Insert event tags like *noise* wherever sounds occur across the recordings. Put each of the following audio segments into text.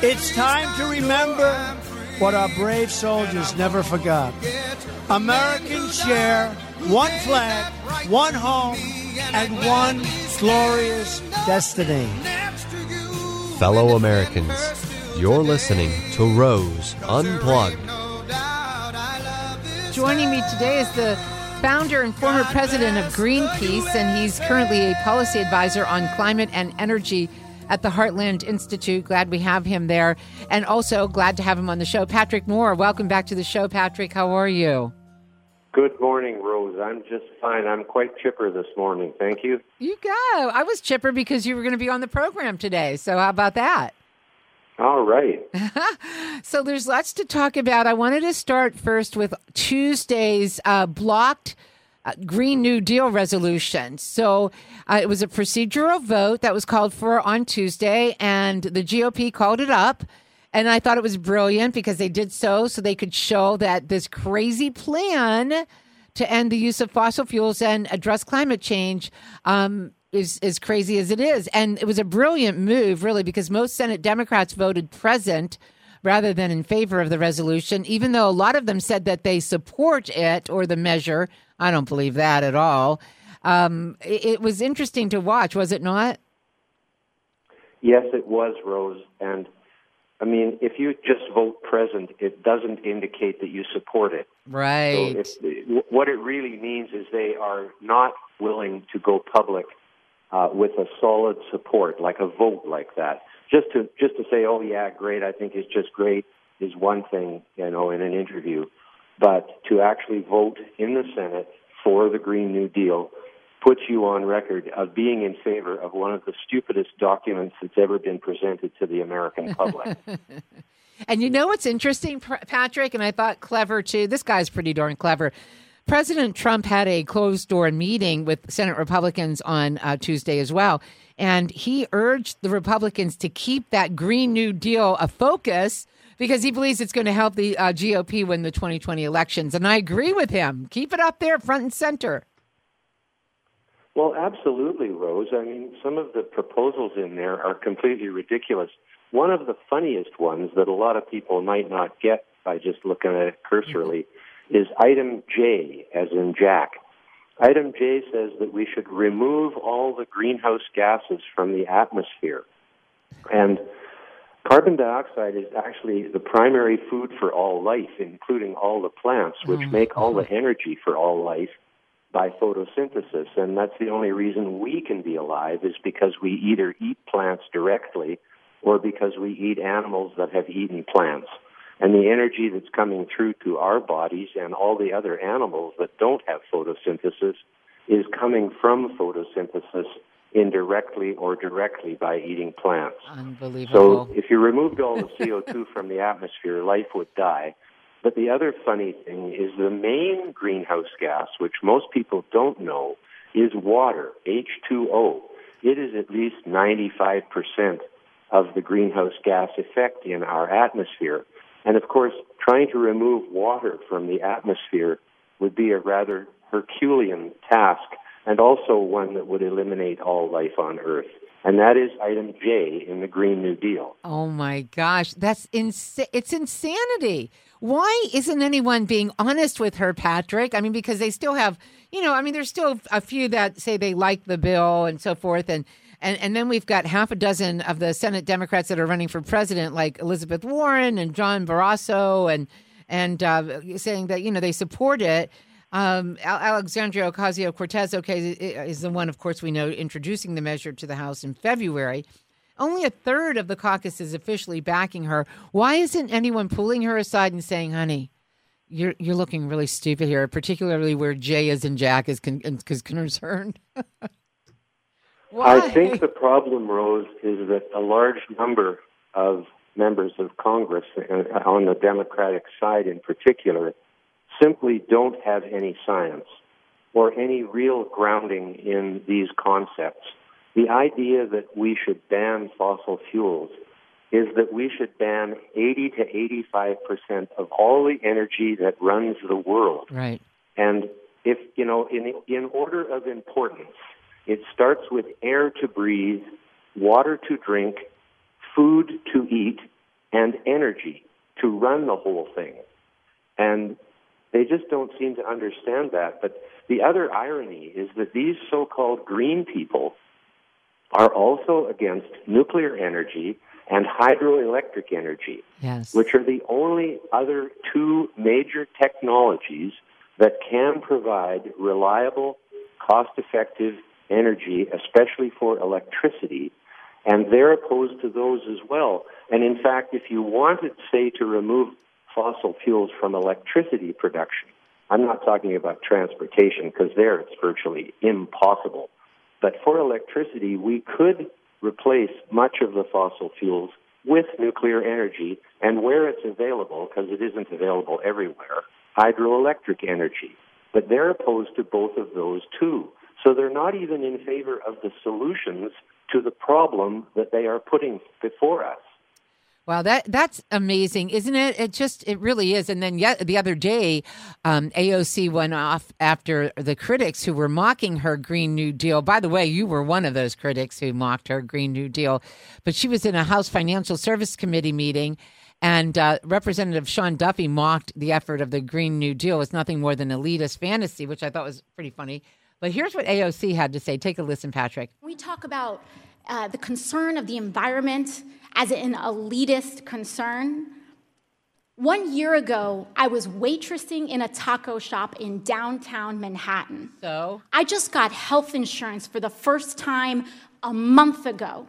It's time to remember what our brave soldiers never forgot. Americans share one flag, one home, and one glorious destiny. Fellow Americans, you're listening to Rose Unplugged. Joining me today is the founder and former president of Greenpeace, and he's currently a policy advisor on climate and energy at the Heartland Institute. Glad we have him there. And also glad to have him on the show. Patrick Moore, welcome back to the show, Patrick. How are you? Good morning, Rose. I'm just fine. I'm quite chipper this morning. Thank you. You go. I was chipper because you were going to be on the program today. So, how about that? All right. *laughs* so, there's lots to talk about. I wanted to start first with Tuesday's uh, blocked uh, Green New Deal resolution. So uh, it was a procedural vote that was called for on Tuesday, and the GOP called it up. And I thought it was brilliant because they did so so they could show that this crazy plan to end the use of fossil fuels and address climate change um, is as crazy as it is. And it was a brilliant move, really, because most Senate Democrats voted present rather than in favor of the resolution, even though a lot of them said that they support it or the measure. I don't believe that at all. Um, it, it was interesting to watch, was it not? Yes, it was, Rose. And I mean, if you just vote present, it doesn't indicate that you support it. Right. So if, what it really means is they are not willing to go public uh, with a solid support, like a vote like that. Just to just to say, oh yeah, great, I think it's just great, is one thing, you know, in an interview, but to actually vote in the Senate for the Green New Deal puts you on record of being in favor of one of the stupidest documents that's ever been presented to the American public. *laughs* and you know what's interesting, Patrick, and I thought clever too? This guy's pretty darn clever. President Trump had a closed door meeting with Senate Republicans on uh, Tuesday as well. And he urged the Republicans to keep that Green New Deal a focus because he believes it's going to help the uh, GOP win the 2020 elections. And I agree with him. Keep it up there front and center. Well, absolutely, Rose. I mean, some of the proposals in there are completely ridiculous. One of the funniest ones that a lot of people might not get by just looking at it cursorily is item J, as in Jack. Item J says that we should remove all the greenhouse gases from the atmosphere. And carbon dioxide is actually the primary food for all life, including all the plants, which mm-hmm. make all the energy for all life by photosynthesis. And that's the only reason we can be alive is because we either eat plants directly or because we eat animals that have eaten plants. And the energy that's coming through to our bodies and all the other animals that don't have photosynthesis is coming from photosynthesis indirectly or directly by eating plants. Unbelievable. So if you removed all the CO2 *laughs* from the atmosphere, life would die. But the other funny thing is the main greenhouse gas, which most people don't know, is water, H2O. It is at least 95% of the greenhouse gas effect in our atmosphere. And of course, trying to remove water from the atmosphere would be a rather Herculean task and also one that would eliminate all life on Earth. And that is item J in the Green New Deal. Oh my gosh, that's insa- it's insanity. Why isn't anyone being honest with her, Patrick? I mean, because they still have, you know, I mean, there's still a few that say they like the bill and so forth, and and and then we've got half a dozen of the Senate Democrats that are running for president, like Elizabeth Warren and John Barrasso, and and uh, saying that you know they support it. Um, Alexandria Ocasio Cortez, okay, is the one, of course, we know introducing the measure to the House in February. Only a third of the caucus is officially backing her. Why isn't anyone pulling her aside and saying, "Honey, you're you're looking really stupid here, particularly where Jay is and Jack is, con- is concerned." *laughs* I think the problem, Rose, is that a large number of members of Congress, uh, on the Democratic side in particular, simply don't have any science or any real grounding in these concepts. The idea that we should ban fossil fuels is that we should ban 80 to 85 percent of all the energy that runs the world. Right. And if you know, in in order of importance, it starts with air to breathe, water to drink, food to eat, and energy to run the whole thing. And they just don't seem to understand that. But the other irony is that these so called green people are also against nuclear energy and hydroelectric energy, yes. which are the only other two major technologies that can provide reliable, cost effective energy, especially for electricity. And they're opposed to those as well. And in fact, if you wanted, say, to remove fossil fuels from electricity production, I'm not talking about transportation because there it's virtually impossible. But for electricity, we could replace much of the fossil fuels with nuclear energy, and where it's available, because it isn't available everywhere, hydroelectric energy. But they're opposed to both of those too. So they're not even in favor of the solutions to the problem that they are putting before us. Wow, that that's amazing, isn't it? It just it really is. And then yet the other day, um, AOC went off after the critics who were mocking her Green New Deal. By the way, you were one of those critics who mocked her Green New Deal, but she was in a House Financial Service Committee meeting. And uh, Representative Sean Duffy mocked the effort of the Green New Deal as nothing more than elitist fantasy, which I thought was pretty funny. But here's what AOC had to say. Take a listen, Patrick. We talk about uh, the concern of the environment as an elitist concern. One year ago, I was waitressing in a taco shop in downtown Manhattan. So? I just got health insurance for the first time a month ago.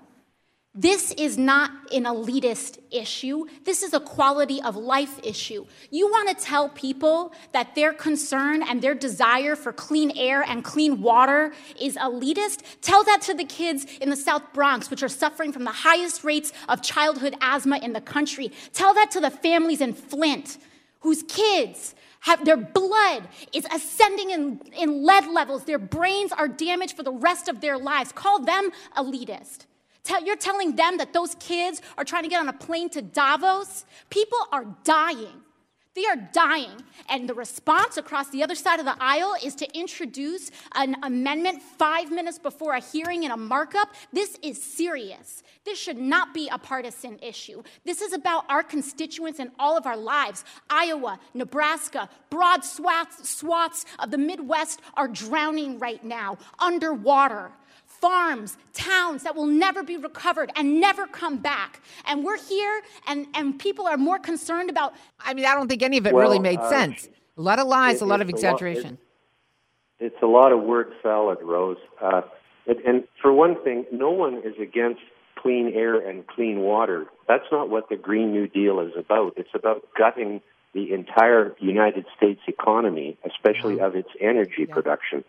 This is not an elitist issue. This is a quality of life issue. You want to tell people that their concern and their desire for clean air and clean water is elitist? Tell that to the kids in the South Bronx, which are suffering from the highest rates of childhood asthma in the country. Tell that to the families in Flint whose kids have their blood is ascending in, in lead levels. Their brains are damaged for the rest of their lives. Call them elitist. Tell, you're telling them that those kids are trying to get on a plane to Davos? People are dying. They are dying. And the response across the other side of the aisle is to introduce an amendment five minutes before a hearing in a markup. This is serious. This should not be a partisan issue. This is about our constituents and all of our lives. Iowa, Nebraska, broad swaths, swaths of the Midwest are drowning right now, underwater farms, towns that will never be recovered and never come back. And we're here, and, and people are more concerned about. I mean, I don't think any of it well, really made uh, sense. A lot of lies, it, a lot of exaggeration. A lot, it, it's a lot of word salad, Rose. Uh, and, and for one thing, no one is against clean air and clean water. That's not what the Green New Deal is about. It's about gutting the entire United States economy, especially wow. of its energy yeah. production,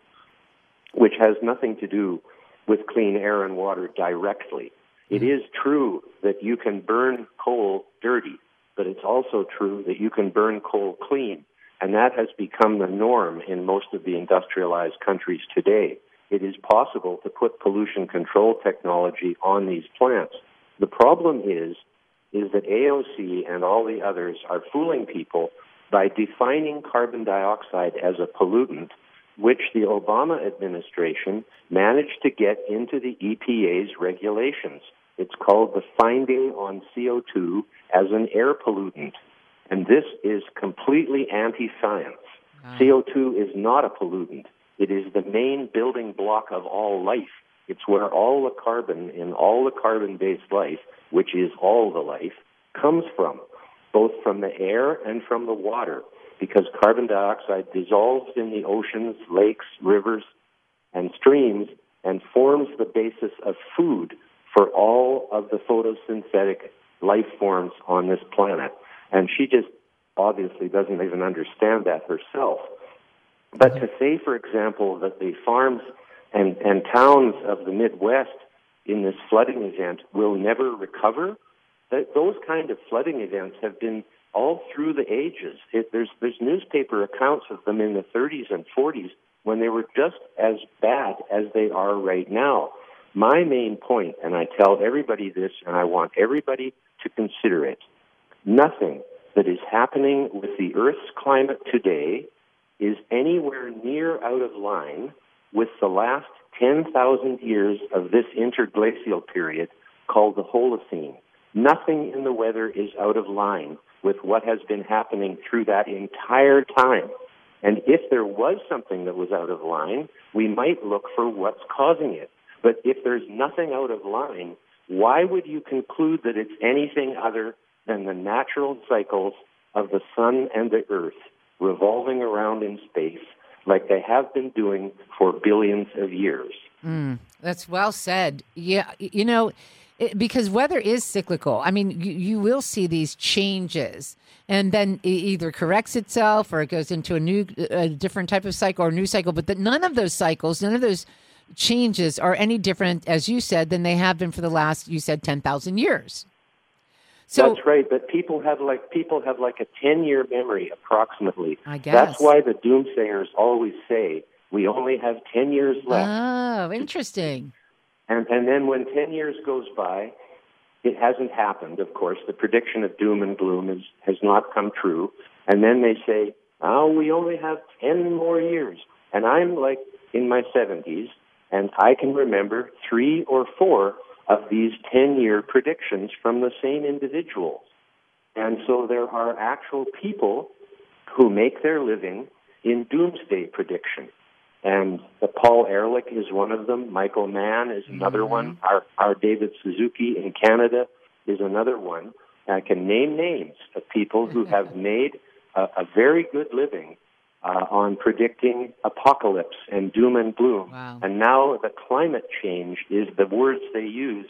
which has nothing to do with clean air and water directly. It is true that you can burn coal dirty, but it's also true that you can burn coal clean. And that has become the norm in most of the industrialized countries today. It is possible to put pollution control technology on these plants. The problem is, is that AOC and all the others are fooling people by defining carbon dioxide as a pollutant which the Obama administration managed to get into the EPA's regulations. It's called the finding on CO2 as an air pollutant. And this is completely anti science. CO2 is not a pollutant, it is the main building block of all life. It's where all the carbon in all the carbon based life, which is all the life, comes from, both from the air and from the water because carbon dioxide dissolves in the oceans, lakes, rivers, and streams and forms the basis of food for all of the photosynthetic life forms on this planet. And she just obviously doesn't even understand that herself. But to say, for example, that the farms and, and towns of the Midwest in this flooding event will never recover, that those kind of flooding events have been all through the ages. It, there's there's newspaper accounts of them in the 30s and 40s when they were just as bad as they are right now. My main point, and I tell everybody this, and I want everybody to consider it: nothing that is happening with the Earth's climate today is anywhere near out of line with the last 10,000 years of this interglacial period called the Holocene. Nothing in the weather is out of line with what has been happening through that entire time. And if there was something that was out of line, we might look for what's causing it. But if there's nothing out of line, why would you conclude that it's anything other than the natural cycles of the sun and the earth revolving around in space like they have been doing for billions of years? Mm, that's well said. Yeah, you know, it, because weather is cyclical. I mean, you, you will see these changes, and then it either corrects itself or it goes into a new, a different type of cycle or a new cycle. But the, none of those cycles, none of those changes are any different, as you said, than they have been for the last, you said, ten thousand years. So, That's right, but people have like people have like a ten year memory approximately. I guess that's why the doomsayers always say we only have ten years left. Oh, interesting. And, and then when 10 years goes by, it hasn't happened, of course. The prediction of doom and gloom is, has not come true. And then they say, oh, we only have 10 more years. And I'm like in my 70s, and I can remember three or four of these 10 year predictions from the same individuals. And so there are actual people who make their living in doomsday prediction. And the Paul Ehrlich is one of them. Michael Mann is another mm-hmm. one. Our, our David Suzuki in Canada is another one. I can name names of people who *laughs* have made a, a very good living uh, on predicting apocalypse and doom and gloom. Wow. And now the climate change is the words they use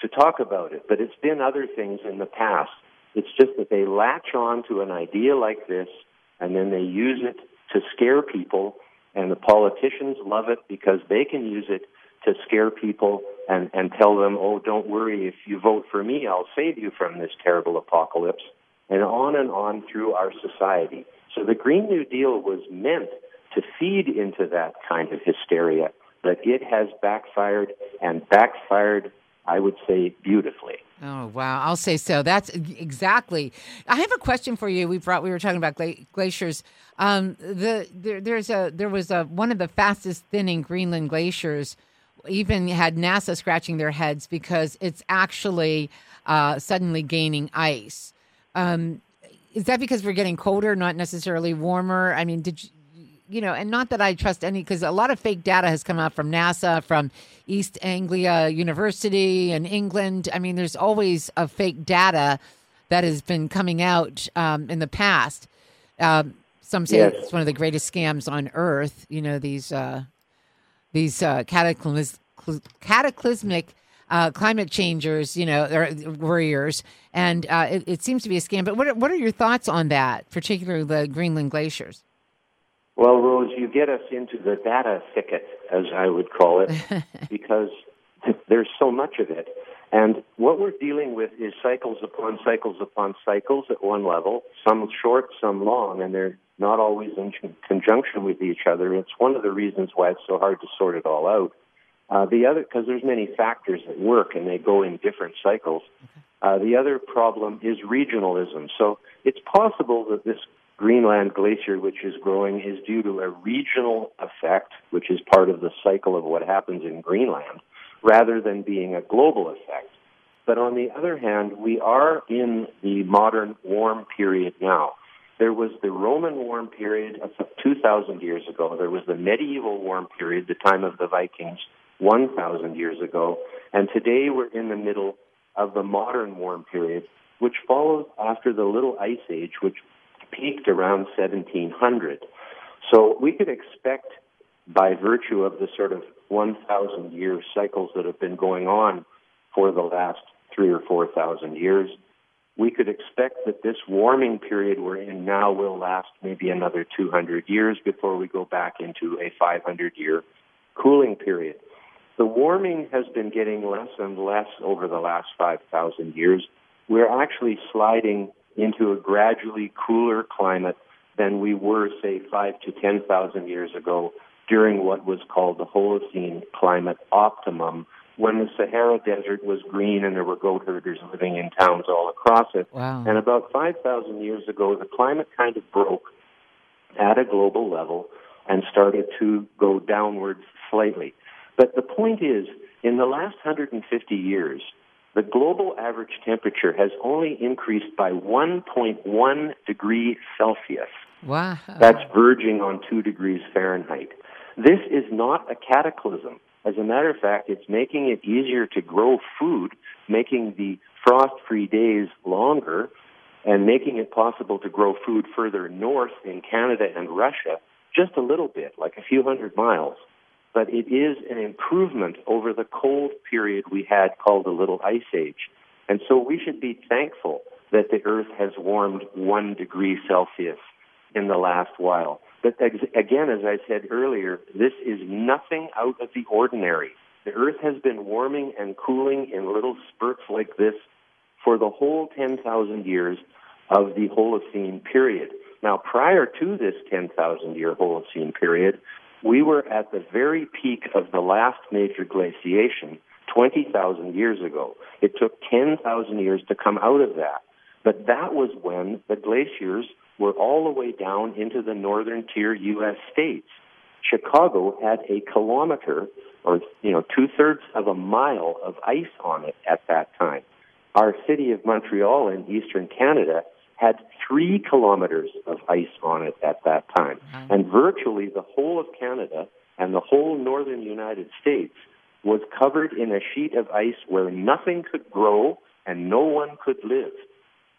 to talk about it. But it's been other things in the past. It's just that they latch on to an idea like this and then they use it to scare people and the politicians love it because they can use it to scare people and, and tell them, oh, don't worry, if you vote for me, I'll save you from this terrible apocalypse, and on and on through our society. So the Green New Deal was meant to feed into that kind of hysteria, but it has backfired and backfired, I would say, beautifully. Oh wow! I'll say so. That's exactly. I have a question for you. We brought. We were talking about glaciers. Um, the there, there's a there was a one of the fastest thinning Greenland glaciers. Even had NASA scratching their heads because it's actually uh, suddenly gaining ice. Um, is that because we're getting colder, not necessarily warmer? I mean, did you, you know, and not that I trust any, because a lot of fake data has come out from NASA, from East Anglia University in England. I mean, there's always a fake data that has been coming out um, in the past. Um, some say yes. it's one of the greatest scams on earth. You know, these uh, these uh, cataclysmic, cataclysmic uh, climate changers, you know, or warriors, and uh, it, it, seems to be a scam. But what what are your thoughts on that, particularly the Greenland glaciers? Well, Rose, you get us into the data thicket, as I would call it, *laughs* because there's so much of it. And what we're dealing with is cycles upon cycles upon cycles at one level, some short, some long, and they're not always in conjunction with each other. It's one of the reasons why it's so hard to sort it all out. Uh, the other, because there's many factors at work and they go in different cycles. Uh, the other problem is regionalism. So it's possible that this Greenland glacier, which is growing, is due to a regional effect, which is part of the cycle of what happens in Greenland, rather than being a global effect. But on the other hand, we are in the modern warm period now. There was the Roman warm period of 2,000 years ago. There was the medieval warm period, the time of the Vikings, 1,000 years ago. And today we're in the middle of the modern warm period, which follows after the Little Ice Age, which peaked around 1700. So we could expect, by virtue of the sort of 1,000 year cycles that have been going on for the last three or 4,000 years, we could expect that this warming period we're in now will last maybe another 200 years before we go back into a 500 year cooling period. The warming has been getting less and less over the last 5,000 years. We're actually sliding into a gradually cooler climate than we were, say, five to 10,000 years ago during what was called the Holocene climate optimum, when the Sahara Desert was green and there were goat herders living in towns all across it. Wow. And about 5,000 years ago, the climate kind of broke at a global level and started to go downwards slightly. But the point is, in the last 150 years, the global average temperature has only increased by 1.1 degree Celsius. Wow. That's verging on 2 degrees Fahrenheit. This is not a cataclysm. As a matter of fact, it's making it easier to grow food, making the frost free days longer, and making it possible to grow food further north in Canada and Russia just a little bit, like a few hundred miles but it is an improvement over the cold period we had called the Little Ice Age. And so we should be thankful that the Earth has warmed one degree Celsius in the last while. But again, as I said earlier, this is nothing out of the ordinary. The Earth has been warming and cooling in little spurts like this for the whole 10,000 years of the Holocene period. Now, prior to this 10,000 year Holocene period, we were at the very peak of the last major glaciation 20,000 years ago. It took 10,000 years to come out of that. But that was when the glaciers were all the way down into the northern tier U.S. states. Chicago had a kilometer, or you know, two thirds of a mile of ice on it at that time. Our city of Montreal in eastern Canada had three kilometers of ice on it at that time. And virtually the whole of Canada and the whole northern United States was covered in a sheet of ice where nothing could grow and no one could live.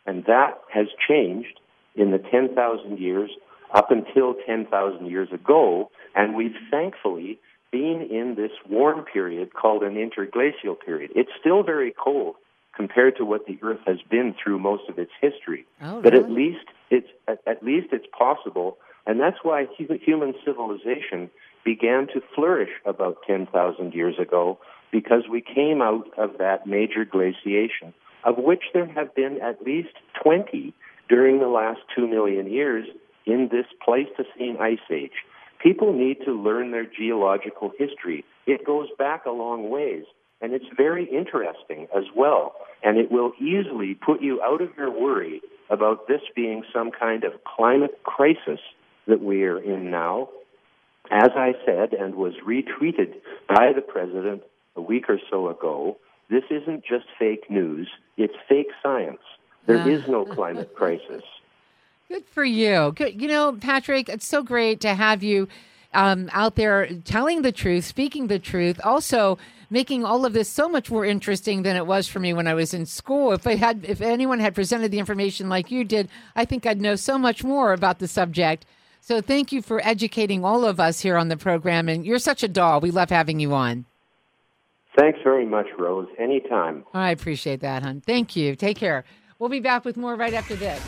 And that has changed in the 10,000 years up until 10,000 years ago. And we've thankfully been in this warm period called an interglacial period. It's still very cold compared to what the Earth has been through most of its history. Oh, but really? at least it's at, at least it's possible, and that's why human civilization began to flourish about 10,000 years ago because we came out of that major glaciation, of which there have been at least 20 during the last 2 million years in this Pleistocene ice age. People need to learn their geological history. It goes back a long ways. And it's very interesting as well. And it will easily put you out of your worry about this being some kind of climate crisis that we are in now. As I said and was retweeted by the president a week or so ago, this isn't just fake news, it's fake science. There is no climate crisis. *laughs* Good for you. Good. You know, Patrick, it's so great to have you um, out there telling the truth, speaking the truth, also making all of this so much more interesting than it was for me when I was in school. If I had, if anyone had presented the information like you did, I think I'd know so much more about the subject. So thank you for educating all of us here on the program. And you're such a doll. We love having you on. Thanks very much, Rose. Anytime. I appreciate that, hon. Thank you. Take care. We'll be back with more right after this.